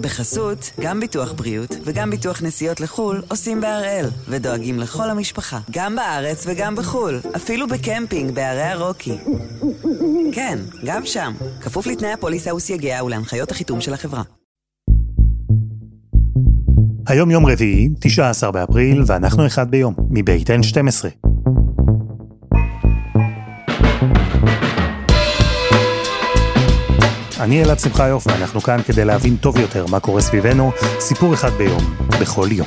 בחסות, גם ביטוח בריאות וגם ביטוח נסיעות לחו"ל עושים בהראל, ודואגים לכל המשפחה, גם בארץ וגם בחו"ל, אפילו בקמפינג בערי הרוקי. כן, גם שם, כפוף לתנאי הפוליסה וסייגיה ולהנחיות החיתום של החברה. היום יום רביעי, 19 באפריל, ואנחנו אחד ביום, מבית N12. אני אלעד שמחיוף, ואנחנו כאן כדי להבין טוב יותר מה קורה סביבנו, סיפור אחד ביום, בכל יום.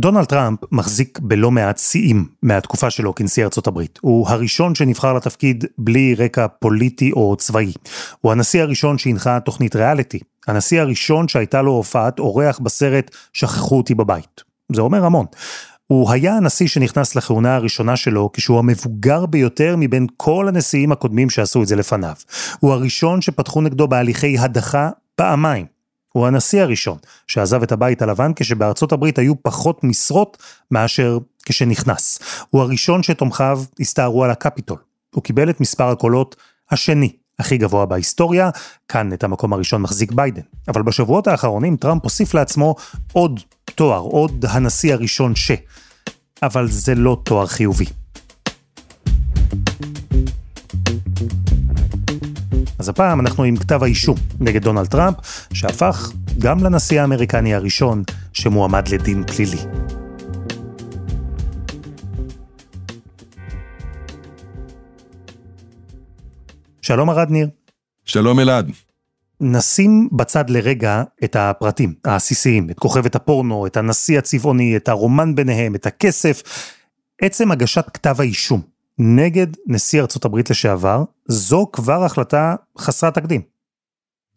דונלד טראמפ מחזיק בלא מעט שיאים מהתקופה שלו כנשיא ארצות הברית. הוא הראשון שנבחר לתפקיד בלי רקע פוליטי או צבאי. הוא הנשיא הראשון שהנחה תוכנית ריאליטי. הנשיא הראשון שהייתה לו הופעת אורח בסרט "שכחו אותי בבית". זה אומר המון. הוא היה הנשיא שנכנס לכהונה הראשונה שלו כשהוא המבוגר ביותר מבין כל הנשיאים הקודמים שעשו את זה לפניו. הוא הראשון שפתחו נגדו בהליכי הדחה פעמיים. הוא הנשיא הראשון שעזב את הבית הלבן כשבארצות הברית היו פחות משרות מאשר כשנכנס. הוא הראשון שתומכיו הסתערו על הקפיטול. הוא קיבל את מספר הקולות השני הכי גבוה בהיסטוריה, כאן את המקום הראשון מחזיק ביידן. אבל בשבועות האחרונים טראמפ הוסיף לעצמו עוד תואר, עוד הנשיא הראשון ש... אבל זה לא תואר חיובי. אז הפעם אנחנו עם כתב האישום נגד דונלד טראמפ, שהפך גם לנשיא האמריקני הראשון שמועמד לדין פלילי. שלום ארד ניר. שלום אלעד. נשים בצד לרגע את הפרטים העסיסיים, את כוכבת הפורנו, את הנשיא הצבעוני, את הרומן ביניהם, את הכסף. עצם הגשת כתב האישום נגד נשיא ארצות הברית לשעבר, זו כבר החלטה חסרת תקדים.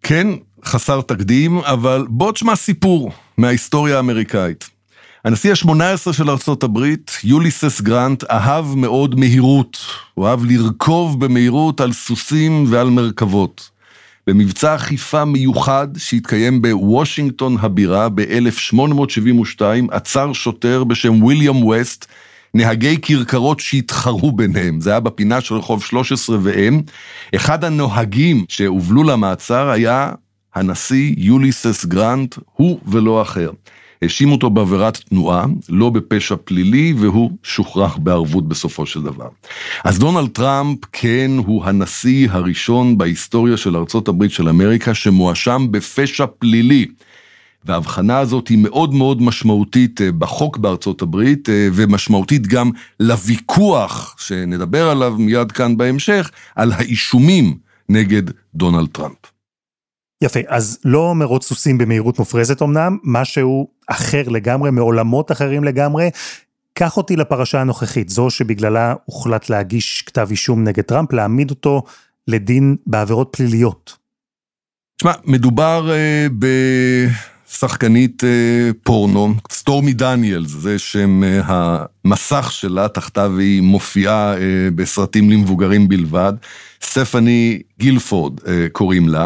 כן, חסר תקדים, אבל בוא תשמע סיפור מההיסטוריה האמריקאית. הנשיא ה-18 של ארצות הברית, יוליסס גרנט, אהב מאוד מהירות. הוא אהב לרכוב במהירות על סוסים ועל מרכבות. במבצע אכיפה מיוחד שהתקיים בוושינגטון הבירה ב-1872, עצר שוטר בשם ויליאם ווסט, נהגי כרכרות שהתחרו ביניהם, זה היה בפינה של רחוב 13 ואם. אחד הנוהגים שהובלו למעצר היה הנשיא יוליסס גרנט, הוא ולא אחר. האשים אותו בעבירת תנועה, לא בפשע פלילי, והוא שוחרר בערבות בסופו של דבר. אז דונלד טראמפ, כן, הוא הנשיא הראשון בהיסטוריה של ארצות הברית של אמריקה שמואשם בפשע פלילי. וההבחנה הזאת היא מאוד מאוד משמעותית אה, בחוק בארצות הברית, אה, ומשמעותית גם לוויכוח שנדבר עליו מיד כאן בהמשך, על האישומים נגד דונלד טראמפ. יפה, אז לא מרוץ סוסים במהירות מופרזת אמנם, משהו אחר לגמרי, מעולמות אחרים לגמרי. קח אותי לפרשה הנוכחית, זו שבגללה הוחלט להגיש כתב אישום נגד טראמפ, להעמיד אותו לדין בעבירות פליליות. תשמע, מדובר uh, בשחקנית uh, פורנו, סטורמי דניאלס, זה שם uh, המסך שלה, תחתיו היא מופיעה uh, בסרטים למבוגרים בלבד. סטפני גילפורד uh, קוראים לה.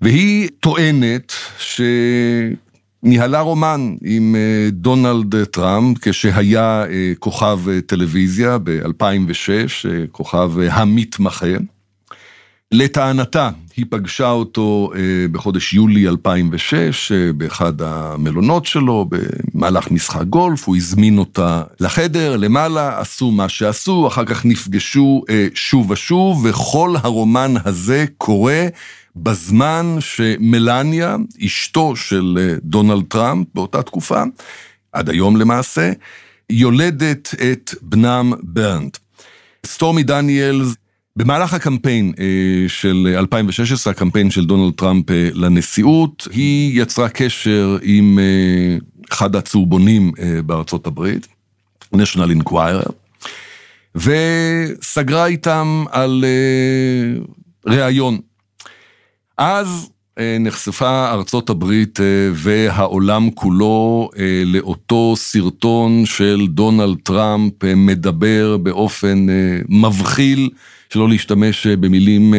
והיא טוענת שניהלה רומן עם אה, דונלד טראמפ כשהיה אה, כוכב אה, טלוויזיה ב-2006, כוכב המתמחה. לטענתה, היא פגשה אותו בחודש יולי 2006 באחד המלונות שלו, במהלך משחק גולף, הוא הזמין אותה לחדר, למעלה, עשו מה שעשו, אחר כך נפגשו שוב ושוב, וכל הרומן הזה קורה בזמן שמלניה, אשתו של אה, דונלד טראמפ באותה תקופה, עד היום למעשה, יולדת את בנם בארון. סטורמי דניאלס, במהלך הקמפיין אה, של 2016, הקמפיין של דונלד טראמפ אה, לנשיאות, היא יצרה קשר עם אחד הצהובונים בארצות הברית, National Enquirer, וסגרה איתם על ראיון. אז אה, נחשפה ארצות הברית אה, והעולם כולו אה, לאותו סרטון של דונלד טראמפ מדבר באופן מבחיל, שלא להשתמש במילים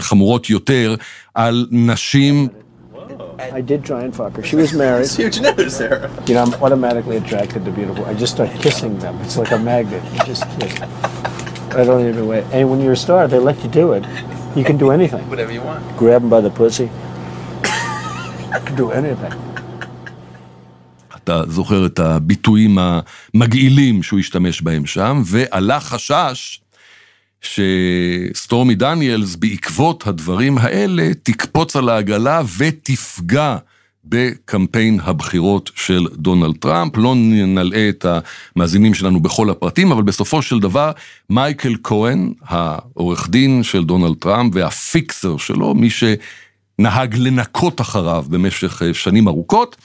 חמורות יותר, על נשים. I did try and fuck her. She was married. It's huge news, Sarah. You know, I'm automatically attracted to beautiful. I just start kissing them. It's like a magnet. You just kiss. I don't even wait. And when you're a star, they let you do it. You can do anything. Whatever you want. Grab them by the pussy. You can do anything. אתה זוכר את הביטויים המגעילים שהוא השתמש בהם שם, ועלה חשש שסטורמי דניאלס בעקבות הדברים האלה תקפוץ על העגלה ותפגע בקמפיין הבחירות של דונלד טראמפ. לא נלאה את המאזינים שלנו בכל הפרטים, אבל בסופו של דבר מייקל כהן, העורך דין של דונלד טראמפ והפיקסר שלו, מי שנהג לנקות אחריו במשך שנים ארוכות,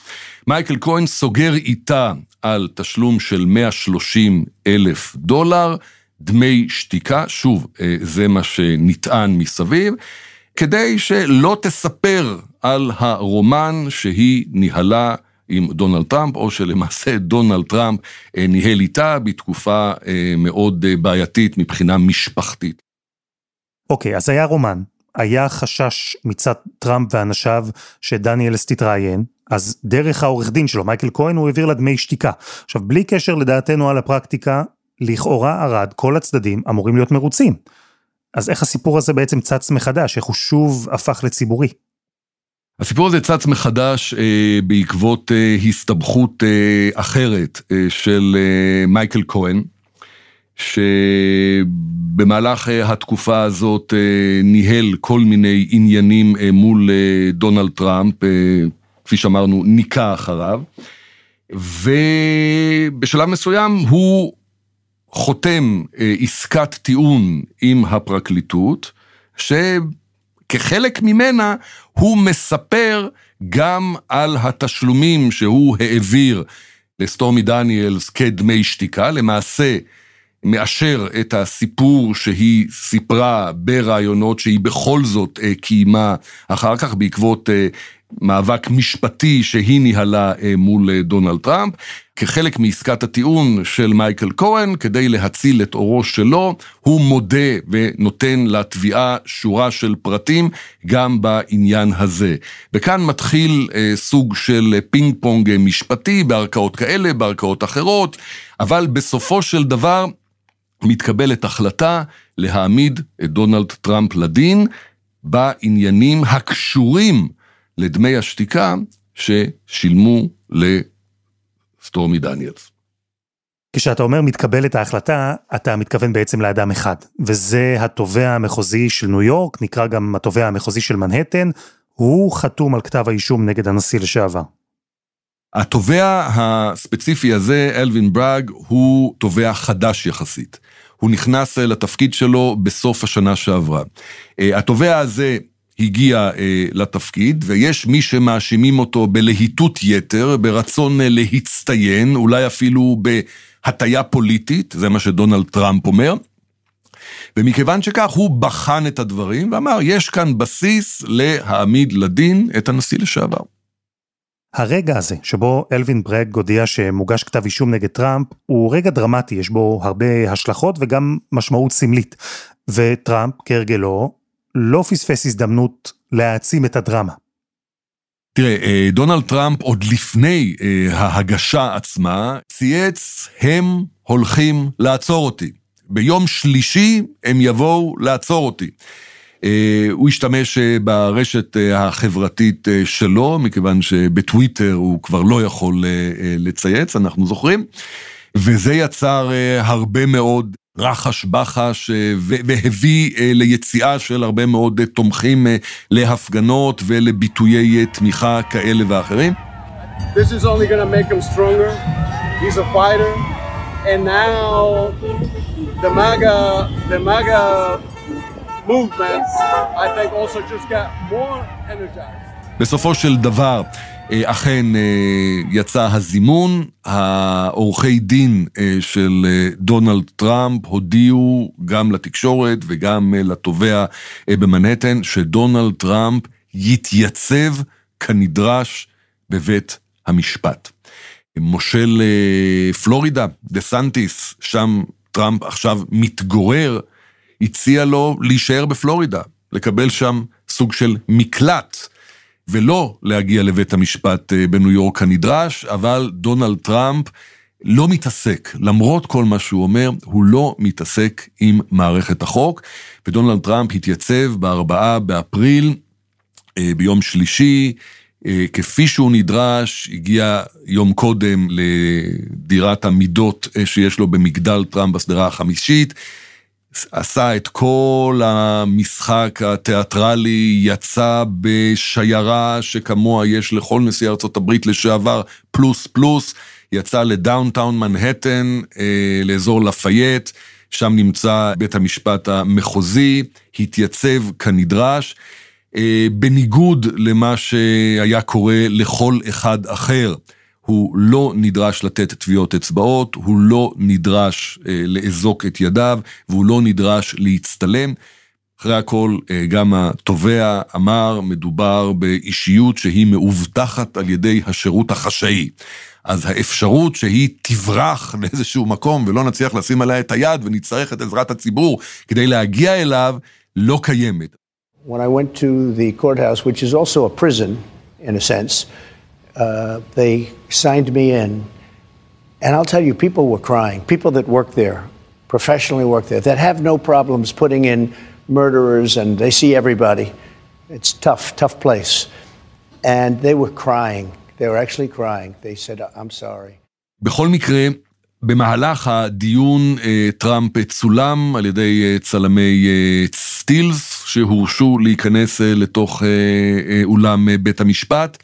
מייקל כהן סוגר איתה על תשלום של 130 אלף דולר, דמי שתיקה, שוב, זה מה שנטען מסביב, כדי שלא תספר על הרומן שהיא ניהלה עם דונלד טראמפ, או שלמעשה דונלד טראמפ ניהל איתה בתקופה מאוד בעייתית מבחינה משפחתית. אוקיי, אז היה רומן, היה חשש מצד טראמפ ואנשיו שדניאלס תתראיין, אז דרך העורך דין שלו, מייקל כהן, הוא העביר לה דמי שתיקה. עכשיו, בלי קשר לדעתנו על הפרקטיקה, לכאורה ארד, כל הצדדים אמורים להיות מרוצים. אז איך הסיפור הזה בעצם צץ מחדש? איך הוא שוב הפך לציבורי? הסיפור הזה צץ מחדש אה, בעקבות אה, הסתבכות אה, אחרת אה, של אה, מייקל כהן, שבמהלך אה, התקופה הזאת אה, ניהל כל מיני עניינים אה, מול אה, דונלד טראמפ, אה, כפי שאמרנו, ניקה אחריו, ובשלב מסוים הוא חותם אה, עסקת טיעון עם הפרקליטות, שכחלק ממנה הוא מספר גם על התשלומים שהוא העביר לסטורמי דניאלס כדמי שתיקה, למעשה מאשר את הסיפור שהיא סיפרה ברעיונות שהיא בכל זאת אה, קיימה אחר כך בעקבות אה, מאבק משפטי שהיא ניהלה מול דונלד טראמפ. כחלק מעסקת הטיעון של מייקל כהן, כדי להציל את אורו שלו, הוא מודה ונותן לתביעה שורה של פרטים גם בעניין הזה. וכאן מתחיל אה, סוג של פינג פונג משפטי בערכאות כאלה, בערכאות אחרות, אבל בסופו של דבר מתקבלת החלטה להעמיד את דונלד טראמפ לדין בעניינים הקשורים לדמי השתיקה ששילמו לסטורמי דניאלס. כשאתה אומר מתקבלת ההחלטה, אתה מתכוון בעצם לאדם אחד, וזה התובע המחוזי של ניו יורק, נקרא גם התובע המחוזי של מנהטן, הוא חתום על כתב האישום נגד הנשיא לשעבר. התובע הספציפי הזה, אלווין בראג, הוא תובע חדש יחסית. הוא נכנס לתפקיד שלו בסוף השנה שעברה. התובע הזה הגיע אה, לתפקיד, ויש מי שמאשימים אותו בלהיטות יתר, ברצון אה, להצטיין, אולי אפילו בהטייה פוליטית, זה מה שדונלד טראמפ אומר. ומכיוון שכך, הוא בחן את הדברים ואמר, יש כאן בסיס להעמיד לדין את הנשיא לשעבר. הרגע הזה, שבו אלווין ברג הודיע שמוגש כתב אישום נגד טראמפ, הוא רגע דרמטי, יש בו הרבה השלכות וגם משמעות סמלית. וטראמפ, כהרגלו, לא פספס הזדמנות להעצים את הדרמה. תראה, דונלד טראמפ עוד לפני ההגשה עצמה צייץ, הם הולכים לעצור אותי. ביום שלישי הם יבואו לעצור אותי. הוא השתמש ברשת החברתית שלו, מכיוון שבטוויטר הוא כבר לא יכול לצייץ, אנחנו זוכרים, וזה יצר הרבה מאוד רחש בחש והביא ליציאה של הרבה מאוד תומכים להפגנות ולביטויי תמיכה כאלה ואחרים. This is only gonna make him stronger. He's a fighter. And now the MAGA, the MAGA movement, I think also just got more energized. בסופו של דבר, אכן יצא הזימון, העורכי דין של דונלד טראמפ הודיעו גם לתקשורת וגם לתובע במנהטן שדונלד טראמפ יתייצב כנדרש בבית המשפט. מושל פלורידה, דה סנטיס, שם טראמפ עכשיו מתגורר, הציע לו להישאר בפלורידה, לקבל שם סוג של מקלט. ולא להגיע לבית המשפט בניו יורק כנדרש, אבל דונלד טראמפ לא מתעסק, למרות כל מה שהוא אומר, הוא לא מתעסק עם מערכת החוק, ודונלד טראמפ התייצב בארבעה באפריל, אה, ביום שלישי, אה, כפי שהוא נדרש, הגיע יום קודם לדירת המידות אה, שיש לו במגדל טראמפ בשדרה החמישית, עשה את כל המשחק התיאטרלי, יצא בשיירה שכמוה יש לכל נשיא הברית לשעבר, פלוס פלוס, יצא ל downtown מנהטן, אה, לאזור לפייט, שם נמצא בית המשפט המחוזי, התייצב כנדרש. אה, בניגוד למה שהיה קורה לכל אחד אחר. הוא לא נדרש לתת טביעות אצבעות, הוא לא נדרש אה, לאזוק את ידיו, והוא לא נדרש להצטלם. אחרי הכל, אה, גם התובע אמר, מדובר באישיות שהיא מאובטחת על ידי השירות החשאי. אז האפשרות שהיא תברח לאיזשהו מקום ולא נצליח לשים עליה את היד ונצטרך את עזרת הציבור כדי להגיע אליו, לא קיימת. When I went to the courthouse, which is also a prison in a sense, uh, they signed me in. And I'll tell you, people were crying. People that work there, professionally work there, that have no problems putting in murderers and they see everybody. It's tough, tough place. And they were crying. They were actually crying. They said, I'm sorry. בכל מקרה, במהלך הדיון אה, טראמפ צולם על ידי אה, צלמי אה, סטילס שהורשו להיכנס לתוך אולם בית המשפט.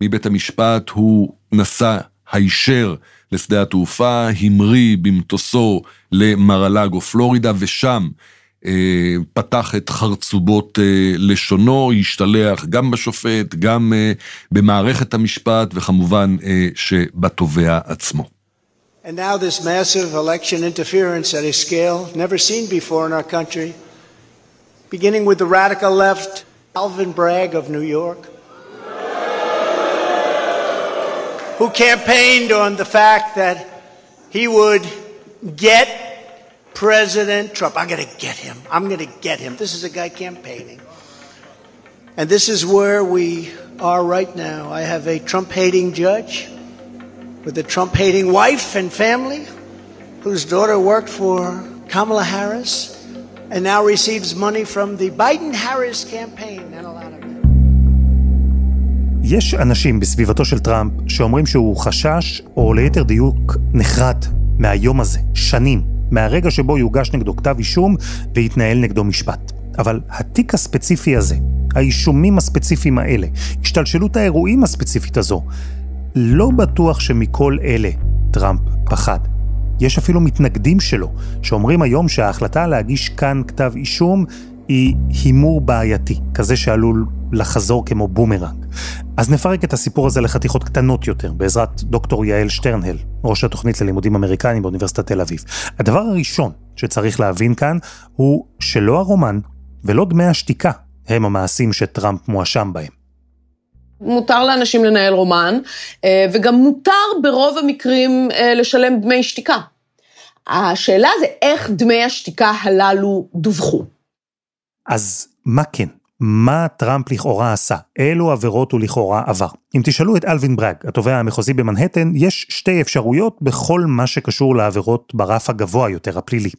מבית המשפט הוא נסע הישר לשדה התעופה, המריא במטוסו למרלגו פלורידה ושם פתח את חרצובות לשונו, השתלח גם בשופט, גם במערכת המשפט וכמובן שבתובע עצמו. And now this massive election interference at a scale never seen before in our country, beginning with the radical left, Alvin Bragg of New York, who campaigned on the fact that he would get President Trump. I'm going to get him. I'm going to get him. This is a guy campaigning. And this is where we are right now. I have a Trump hating judge with a Trump hating wife and family whose daughter worked for Kamala Harris and now receives money from the Biden Harris campaign and a lot of. יש אנשים בסביבתו של טראמפ שאומרים שהוא חשש, או ליתר דיוק נחרד, מהיום הזה, שנים, מהרגע שבו יוגש נגדו כתב אישום ויתנהל נגדו משפט. אבל התיק הספציפי הזה, האישומים הספציפיים האלה, השתלשלות האירועים הספציפית הזו, לא בטוח שמכל אלה טראמפ פחד. יש אפילו מתנגדים שלו, שאומרים היום שההחלטה להגיש כאן כתב אישום היא הימור בעייתי, כזה שעלול לחזור כמו בומרנג. אז נפרק את הסיפור הזה לחתיכות קטנות יותר, בעזרת דוקטור יעל שטרנהל, ראש התוכנית ללימודים אמריקניים באוניברסיטת תל אביב. הדבר הראשון שצריך להבין כאן הוא שלא הרומן ולא דמי השתיקה הם המעשים שטראמפ מואשם בהם. מותר לאנשים לנהל רומן, אה, וגם מותר ברוב המקרים אה, לשלם דמי שתיקה. השאלה זה איך דמי השתיקה הללו דווחו. אז מה כן? מה טראמפ לכאורה עשה? אילו עבירות הוא לכאורה עבר? אם תשאלו את אלווין ברג, התובע המחוזי במנהטן, יש שתי אפשרויות בכל מה שקשור לעבירות ברף הגבוה יותר, הפלילי.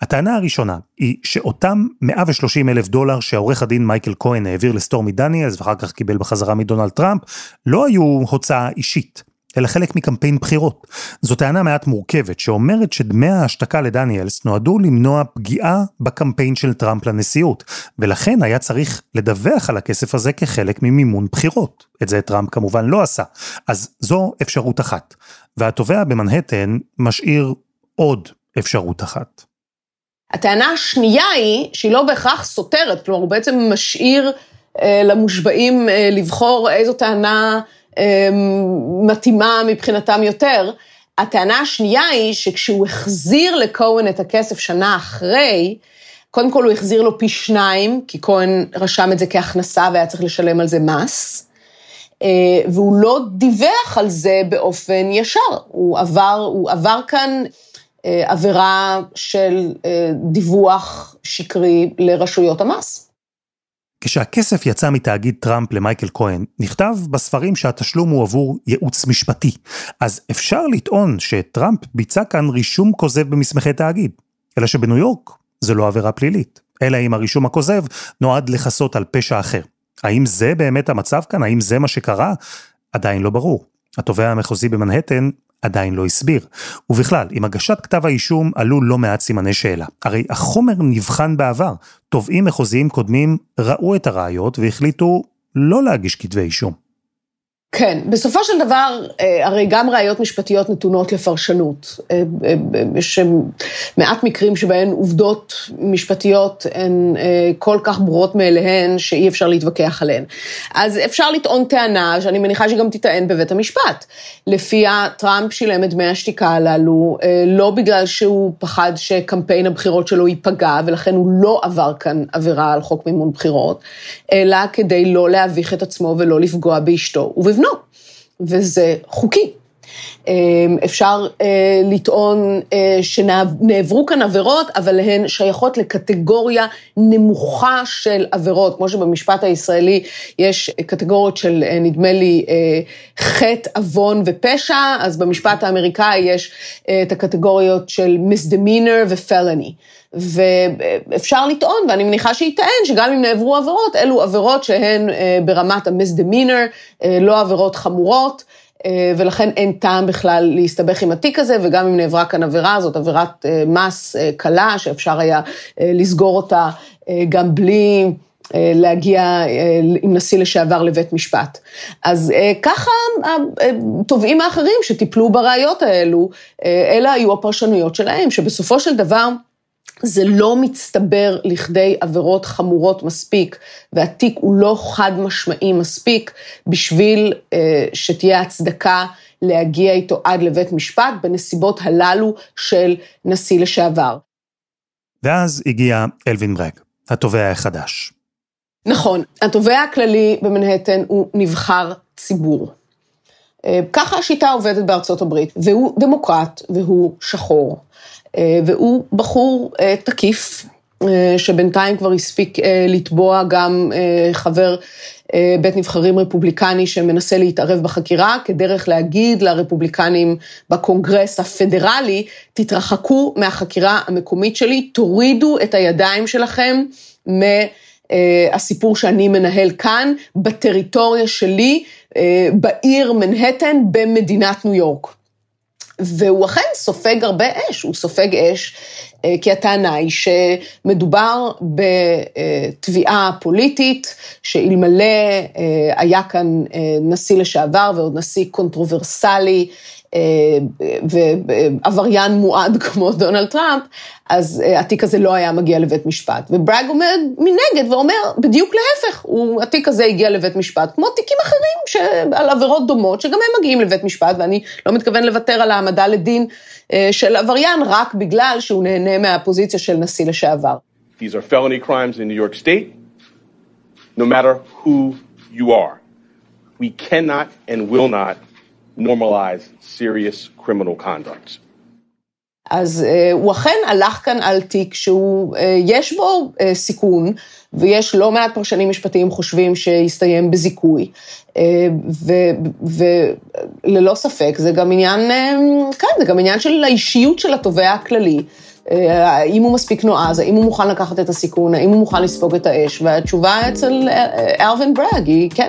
הטענה הראשונה היא שאותם 130 אלף דולר שעורך הדין מייקל כהן העביר לסטורמי דניאלס ואחר כך קיבל בחזרה מדונלד טראמפ, לא היו הוצאה אישית. אלא חלק מקמפיין בחירות. זו טענה מעט מורכבת שאומרת שדמי ההשתקה לדניאלס נועדו למנוע פגיעה בקמפיין של טראמפ לנשיאות, ולכן היה צריך לדווח על הכסף הזה כחלק ממימון בחירות. את זה טראמפ כמובן לא עשה. אז זו אפשרות אחת. והתובע במנהטן משאיר עוד אפשרות אחת. הטענה השנייה היא שהיא לא בהכרח סותרת, כלומר הוא בעצם משאיר אה, למושבעים אה, לבחור איזו טענה מתאימה מבחינתם יותר. הטענה השנייה היא שכשהוא החזיר לכהן את הכסף שנה אחרי, קודם כל הוא החזיר לו פי שניים, כי כהן רשם את זה כהכנסה והיה צריך לשלם על זה מס, אה, והוא לא דיווח על זה באופן ישר, הוא עבר, הוא עבר כאן אה, עבירה של אה, דיווח שקרי לרשויות המס. כשהכסף יצא מתאגיד טראמפ למייקל כהן, נכתב בספרים שהתשלום הוא עבור ייעוץ משפטי. אז אפשר לטעון שטראמפ ביצע כאן רישום כוזב במסמכי תאגיד. אלא שבניו יורק זה לא עבירה פלילית. אלא אם הרישום הכוזב נועד לכסות על פשע אחר. האם זה באמת המצב כאן? האם זה מה שקרה? עדיין לא ברור. התובע המחוזי במנהטן עדיין לא הסביר. ובכלל, עם הגשת כתב האישום עלו לא מעט סימני שאלה. הרי החומר נבחן בעבר. תובעים מחוזיים קודמים ראו את הראיות והחליטו לא להגיש כתבי אישום. כן, בסופו של דבר, אה, הרי גם ראיות משפטיות נתונות לפרשנות. אה, אה, יש מעט מקרים שבהן עובדות משפטיות הן כל כך ברורות מאליהן שאי אפשר להתווכח עליהן. אז אפשר לטעון טענה, שאני מניחה שגם תטען בבית המשפט, לפיה טראמפ שילם את דמי השתיקה הללו, לא בגלל שהוא פחד שקמפיין הבחירות שלו ייפגע, ולכן הוא לא עבר כאן עבירה על חוק מימון בחירות, אלא כדי לא להביך את עצמו ולא לפגוע באשתו ובבנו. וזה חוקי. אמ, אפשר אה, לטעון אה, שנעברו כאן עבירות, אבל הן שייכות לקטגוריה נמוכה של עבירות, כמו שבמשפט הישראלי יש קטגוריות של, אה, נדמה לי, חטא, עוון ופשע, אז במשפט האמריקאי יש את הקטגוריות של misdemeanor ו-felony. ואפשר לטעון, ואני מניחה שייטען, שגם אם נעברו עבירות, אלו עבירות שהן ברמת ה-misdemeanor, לא עבירות חמורות. אה, ולכן אין טעם בכלל להסתבך עם התיק הזה, וגם אם נעברה כאן עבירה, זאת עבירת אה, מס אה, קלה, שאפשר היה לסגור אותה גם בלי... להגיע עם נשיא לשעבר לבית משפט. אז ככה התובעים האחרים שטיפלו בראיות האלו, אלה היו הפרשנויות שלהם, שבסופו של דבר זה לא מצטבר לכדי עבירות חמורות מספיק, והתיק הוא לא חד משמעי מספיק בשביל אה, שתהיה הצדקה להגיע איתו עד לבית משפט בנסיבות הללו של נשיא לשעבר. ואז הגיע אלווין ברג, התובע החדש. נכון, התובע הכללי במנהטן הוא נבחר ציבור. אה, ככה השיטה עובדת בארצות הברית, והוא דמוקרט והוא שחור. אה, והוא בחור אה, תקיף, שבינתיים כבר הספיק לתבוע גם חבר בית נבחרים רפובליקני שמנסה להתערב בחקירה, כדרך להגיד לרפובליקנים בקונגרס הפדרלי, תתרחקו מהחקירה המקומית שלי, תורידו את הידיים שלכם מהסיפור שאני מנהל כאן, בטריטוריה שלי, בעיר מנהטן במדינת ניו יורק. והוא אכן סופג הרבה אש, הוא סופג אש אה, כי הטענה היא שמדובר בתביעה פוליטית, שאלמלא אה, היה כאן אה, נשיא לשעבר ועוד נשיא קונטרוברסלי, ועבריין מועד כמו דונלד טראמפ, אז התיק הזה לא היה מגיע לבית משפט. וברג עומד מנגד ואומר, בדיוק להפך, הוא, התיק הזה הגיע לבית משפט, כמו תיקים אחרים על עבירות דומות, שגם הם מגיעים לבית משפט, ואני לא מתכוון לוותר על העמדה לדין של עבריין, רק בגלל שהוא נהנה מהפוזיציה של נשיא לשעבר. These are felony crimes in New York State, no matter who you are. We cannot and will not normalize serious criminal conduct. אז uh, הוא אכן הלך כאן על תיק שהוא, uh, יש בו uh, סיכון, ויש לא מעט פרשנים משפטיים חושבים שיסתיים בזיכוי, וללא ספק זה גם עניין, uh, כן, זה גם עניין של האישיות של התובע הכללי. האם הוא מספיק נועז, האם הוא מוכן לקחת את הסיכון, האם הוא מוכן לספוג את האש, והתשובה אצל אלווין ברג היא כן.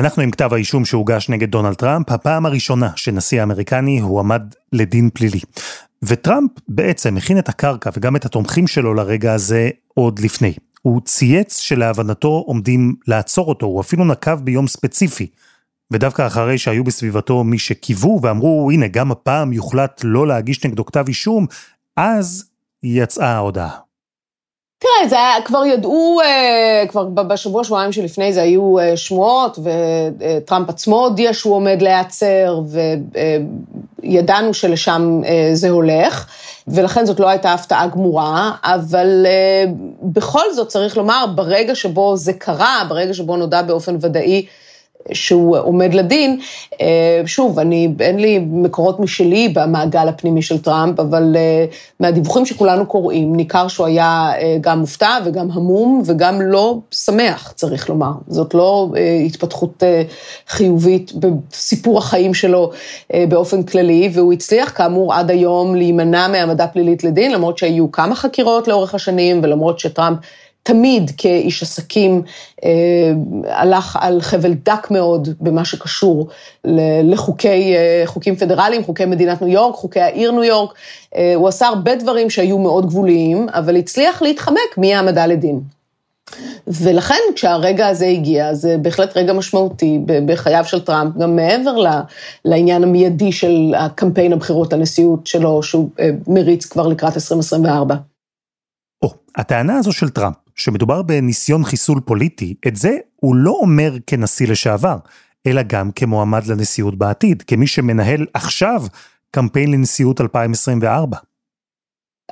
אנחנו עם כתב האישום שהוגש נגד דונלד טראמפ, הפעם הראשונה שנשיא האמריקני הועמד לדין פלילי. וטראמפ בעצם הכין את הקרקע וגם את התומכים שלו לרגע הזה עוד לפני. הוא צייץ שלהבנתו עומדים לעצור אותו, הוא אפילו נקב ביום ספציפי. ודווקא אחרי שהיו בסביבתו מי שקיוו ואמרו, הנה, גם הפעם יוחלט לא להגיש נגדו כתב אישום, אז יצאה ההודעה. תראה, זה היה, כבר ידעו, אה, כבר בשבוע, שבועיים שלפני זה היו אה, שמועות, וטראמפ עצמו הודיע שהוא עומד להיעצר, וידענו שלשם זה הולך, ולכן זאת לא הייתה הפתעה גמורה, אבל בכל זאת צריך לומר, ברגע שבו זה קרה, ברגע שבו נודע באופן ודאי שהוא עומד לדין. אה, שוב, אני, אין לי מקורות משלי במעגל הפנימי של טראמפ, אבל אה, מהדיווחים שכולנו קוראים, ניכר שהוא היה אה, גם מופתע וגם המום וגם לא שמח, צריך לומר. זאת לא התפתחות חיובית בסיפור החיים שלו באופן כללי, והוא הצליח כאמור עד היום להימנע מהעמדה פלילית לדין, למרות שהיו כמה חקירות לאורך השנים, ולמרות שטראמפ תמיד כאיש עסקים אה, הלך על חבל דק מאוד במה שקשור לחוקי, אה, פדרליים, חוקי מדינת ניו יורק, חוקי העיר ניו יורק. אה, הוא עשה הרבה דברים שהיו מאוד גבוליים, אבל הצליח להתחמק מהעמדה לדין. ולכן כשהרגע הזה הגיע, זה בהחלט רגע משמעותי בחייו של טראמפ, גם מעבר לעניין המיידי של הקמפיין הבחירות לנשיאות שלו, שהוא מריץ כבר לקראת 2024. או, הטענה הזו של טראמפ, שמדובר בניסיון חיסול פוליטי, את זה הוא לא אומר כנשיא לשעבר, אלא גם כמועמד לנשיאות בעתיד, כמי שמנהל עכשיו קמפיין לנשיאות 2024.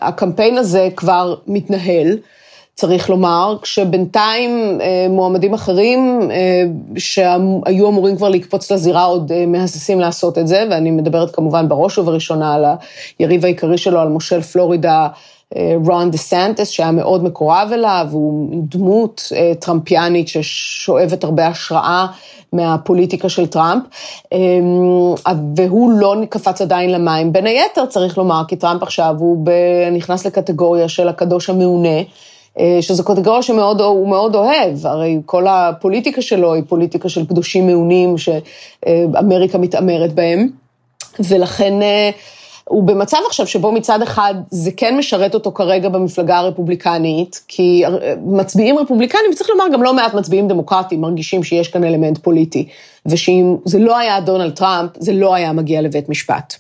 הקמפיין הזה כבר מתנהל, צריך לומר, כשבינתיים אה, מועמדים אחרים אה, שהיו אמורים כבר לקפוץ לזירה עוד אה, מהססים לעשות את זה, ואני מדברת כמובן בראש ובראשונה על היריב העיקרי שלו, על מושל פלורידה. רון דה סנטס, שהיה מאוד מקורב אליו, הוא דמות טראמפיאנית ששואבת הרבה השראה מהפוליטיקה של טראמפ, אמ, והוא לא קפץ עדיין למים. בין היתר, צריך לומר, כי טראמפ עכשיו הוא נכנס לקטגוריה של הקדוש המעונה. אה, שזו קטגוריה שהוא מאוד אוהב, הרי כל הפוליטיקה שלו היא פוליטיקה של קדושים מעונים שאמריקה מתעמרת בהם, ולכן אה, הוא במצב עכשיו שבו מצד אחד זה כן משרת אותו כרגע במפלגה הרפובליקנית, כי מצביעים רפובליקנים, וצריך לומר גם לא מעט מצביעים דמוקרטיים, מרגישים שיש כאן אלמנט פוליטי, ושאם זה לא היה דונלד טראמפ, זה לא היה מגיע לבית משפט.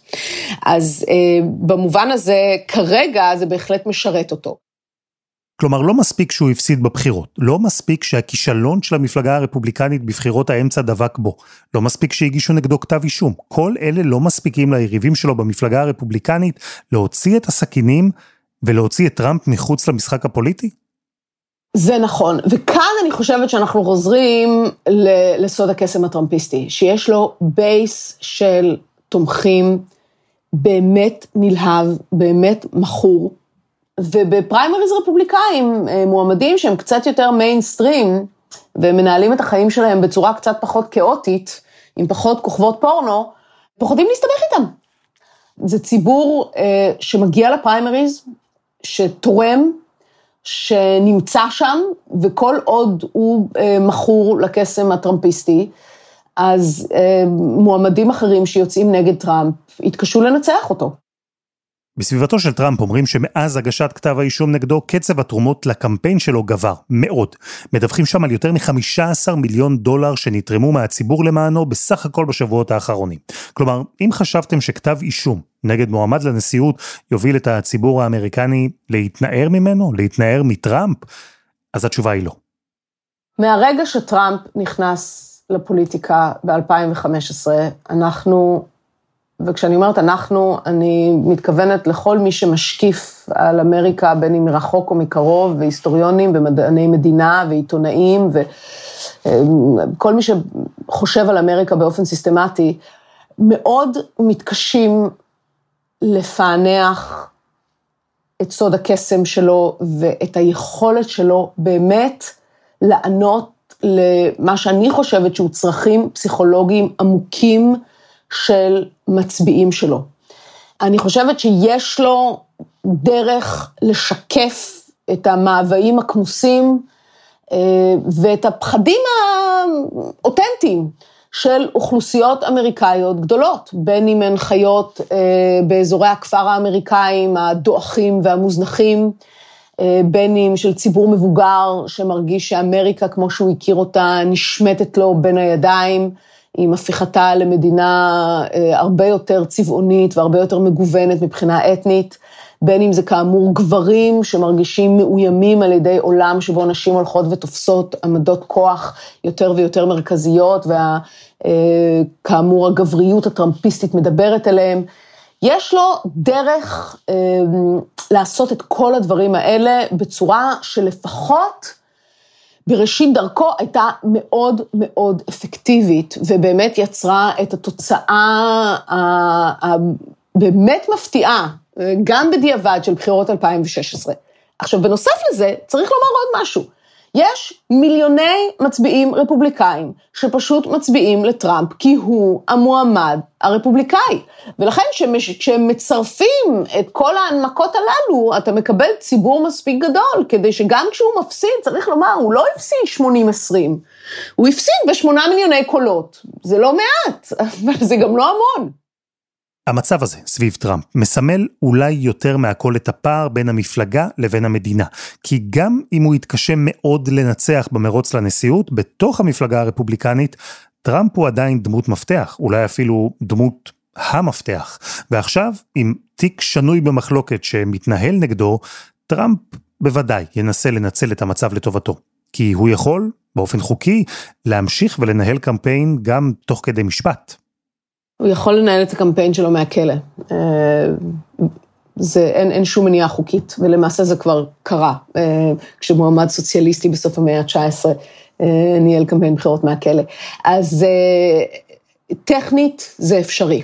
אז אה, במובן הזה, כרגע זה בהחלט משרת אותו. כלומר, לא מספיק שהוא הפסיד בבחירות, לא מספיק שהכישלון של המפלגה הרפובליקנית בבחירות האמצע דבק בו, לא מספיק שהגישו נגדו כתב אישום. כל אלה לא מספיקים ליריבים שלו במפלגה הרפובליקנית להוציא את הסכינים ולהוציא את טראמפ מחוץ למשחק הפוליטי? זה נכון, וכאן אני חושבת שאנחנו חוזרים לסוד הקסם הטראמפיסטי, שיש לו base של תומכים באמת נלהב, באמת מכור. ובפריימריז רפובליקאים, אה, מועמדים שהם קצת יותר מיינסטרים, ומנהלים את החיים שלהם בצורה קצת פחות כאוטית, עם פחות כוכבות פורנו, פוחדים להסתבך איתם. זה ציבור אה, שמגיע לפריימריז, שתורם, שנמצא שם, וכל עוד הוא אה, מכור לקסם הטראמפיסטי, אז אה, מועמדים אחרים שיוצאים נגד טראמפ יתקשו לנצח אותו. בסביבתו של טראמפ אומרים שמאז הגשת כתב האישום נגדו, קצב התרומות לקמפיין שלו גבר, מאוד. מדווחים שם על יותר מ-15 מיליון דולר שנתרמו מהציבור למענו בסך הכל בשבועות האחרונים. כלומר, אם חשבתם שכתב אישום נגד מועמד לנשיאות יוביל את הציבור האמריקני להתנער ממנו, להתנער מטראמפ, אז התשובה היא לא. מהרגע שטראמפ נכנס לפוליטיקה ב-2015, אנחנו וכשאני אומרת אנחנו, אני מתכוונת לכל מי שמשקיף על אמריקה, בין אם מרחוק או מקרוב, והיסטוריונים ומדעני מדינה ועיתונאים, וכל מי שחושב על אמריקה באופן סיסטמטי, מאוד מתקשים לפענח את סוד הקסם שלו ואת היכולת שלו באמת לענות למה שאני חושבת שהוא צרכים פסיכולוגיים עמוקים, של מצביעים שלו. אני חושבת שיש לו דרך לשקף את המאוויים הכמוסים אה, ואת הפחדים האותנטיים של אוכלוסיות אמריקאיות גדולות, בין אם הן חיות אה, באזורי הכפר האמריקאים הדועכים והמוזנחים, אה, בין אם של ציבור מבוגר שמרגיש שאמריקה, כמו שהוא הכיר אותה, נשמטת לו בין הידיים. עם הפיכתה למדינה אה, הרבה יותר צבעונית והרבה יותר מגוונת מבחינה אתנית, בין אם זה כאמור גברים שמרגישים מאוימים על ידי עולם שבו נשים הולכות ותופסות עמדות כוח יותר ויותר מרכזיות, וכאמור אה, הגבריות הטראמפיסטית מדברת אליהם. יש לו דרך אה, לעשות את כל הדברים האלה בצורה שלפחות בראשית דרכו הייתה מאוד מאוד אפקטיבית, ובאמת יצרה את התוצאה הבאמת מפתיעה, גם בדיעבד של בחירות 2016. עכשיו, בנוסף לזה, צריך לומר עוד משהו. יש מיליוני מצביעים רפובליקאים שפשוט מצביעים לטראמפ כי הוא המועמד הרפובליקאי. ולכן כשהם מצרפים את כל ההנמקות הללו, אתה מקבל ציבור מספיק גדול, כדי שגם כשהוא מפסיד, צריך לומר, הוא לא הפסיד 80-20, הוא הפסיד בשמונה מיליוני קולות. זה לא מעט, אבל זה גם לא המון. המצב הזה סביב טראמפ מסמל אולי יותר מהכל את הפער בין המפלגה לבין המדינה. כי גם אם הוא יתקשה מאוד לנצח במרוץ לנשיאות, בתוך המפלגה הרפובליקנית, טראמפ הוא עדיין דמות מפתח, אולי אפילו דמות המפתח. ועכשיו, עם תיק שנוי במחלוקת שמתנהל נגדו, טראמפ בוודאי ינסה לנצל את המצב לטובתו. כי הוא יכול, באופן חוקי, להמשיך ולנהל קמפיין גם תוך כדי משפט. הוא יכול לנהל את הקמפיין שלו מהכלא. אה, זה, אין, אין שום מניעה חוקית, ולמעשה זה כבר קרה, אה, כשמועמד סוציאליסטי בסוף המאה ה-19 אה, ניהל קמפיין בחירות מהכלא. אז טכנית זה אפשרי.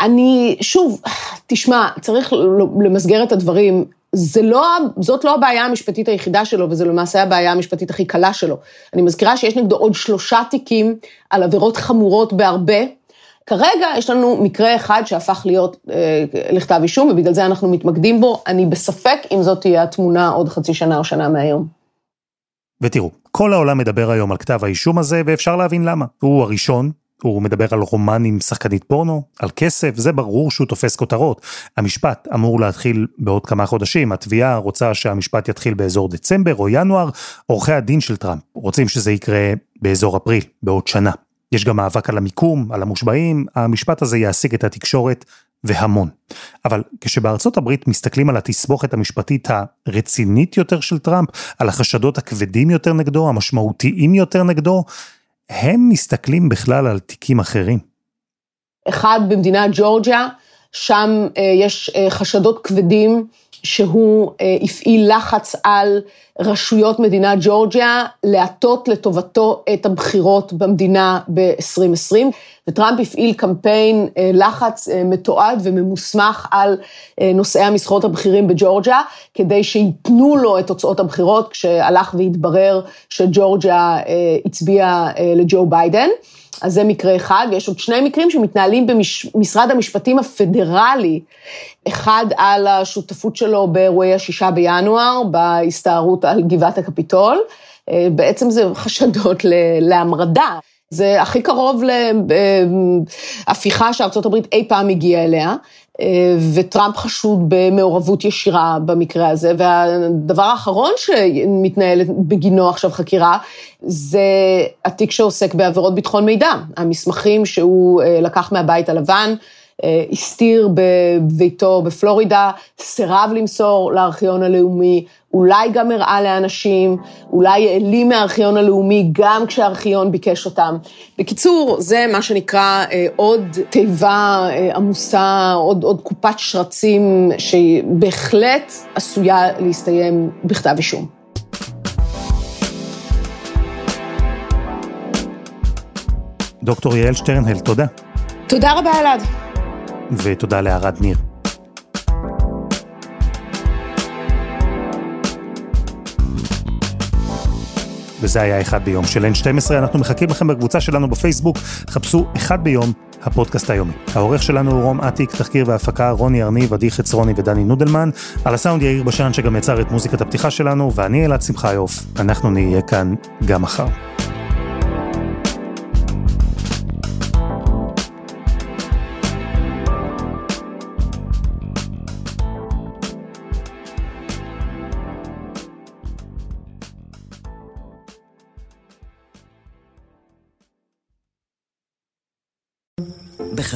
אני, שוב, תשמע, צריך למסגר את הדברים, זה לא, זאת לא הבעיה המשפטית היחידה שלו, וזו למעשה הבעיה המשפטית הכי קלה שלו. אני מזכירה שיש נגדו עוד שלושה תיקים על עבירות חמורות בהרבה. כרגע יש לנו מקרה אחד שהפך להיות אה, לכתב אישום, ובגלל זה אנחנו מתמקדים בו. אני בספק אם זאת תהיה התמונה עוד חצי שנה או שנה מהיום. ותראו, כל העולם מדבר היום על כתב האישום הזה, ואפשר להבין למה. הוא הראשון הוא מדבר על רומן עם שחקנית פורנו, על כסף, זה ברור שהוא תופס כותרות. המשפט אמור להתחיל בעוד כמה חודשים, התביעה רוצה שהמשפט יתחיל באזור דצמבר או ינואר, עורכי הדין של טראמפ רוצים שזה יקרה באזור אפריל, בעוד שנה. יש גם מאבק על המיקום, על המושבעים, המשפט הזה יעסיק את התקשורת והמון. אבל כשבארצות הברית מסתכלים על התסבוכת המשפטית הרצינית יותר של טראמפ, על החשדות הכבדים יותר נגדו, המשמעותיים יותר נגדו, הם מסתכלים בכלל על תיקים אחרים. אחד במדינת ג'ורג'יה, שם אה, יש אה, חשדות כבדים שהוא אה, הפעיל לחץ על רשויות מדינת ג'ורג'יה להטות לטובתו את הבחירות במדינה ב-2020, וטראמפ הפעיל קמפיין לחץ מתועד וממוסמך על נושאי המשרות הבכירים בג'ורג'יה, כדי שייתנו לו את תוצאות הבחירות, כשהלך והתברר שג'ורג'יה הצביעה לג'ו ביידן. אז זה מקרה אחד, ויש עוד שני מקרים שמתנהלים במשרד המשפטים הפדרלי, אחד על השותפות שלו באירועי השישה בינואר, בהסתערות על גבעת הקפיטול, אה, בעצם זה חשדות להמרדה. זה הכי קרוב להפיכה שארצות הברית אי פעם הגיעה אליה, אה, וטראמפ חשוד במעורבות ישירה במקרה הזה, והדבר האחרון שמתנהלת בגינו עכשיו חקירה, זה התיק שעוסק בעבירות ביטחון מידע, המסמכים שהוא אה, לקח מהבית הלבן, הסתיר בביתו בפלורידה, סירב למסור לארכיון הלאומי, אולי גם הראה לאנשים, אולי העלים מהארכיון הלאומי גם כשהארכיון ביקש אותם. בקיצור, זה מה שנקרא אה, עוד תיבה אה, עמוסה, עוד, עוד קופת שרצים שבהחלט עשויה להסתיים בכתב אישום. דוקטור יעל שטרנהל, תודה. תודה רבה, אלעד. ותודה לערד ניר. וזה היה אחד ביום של N12, אנחנו מחכים לכם בקבוצה שלנו בפייסבוק, חפשו אחד ביום, הפודקאסט היומי. העורך שלנו הוא רום אטיק, תחקיר והפקה רוני ארניב, עדי חצרוני ודני נודלמן, על הסאונד יאיר בשן שגם יצר את מוזיקת הפתיחה שלנו, ואני אלעד שמחיוף, אנחנו נהיה כאן גם מחר.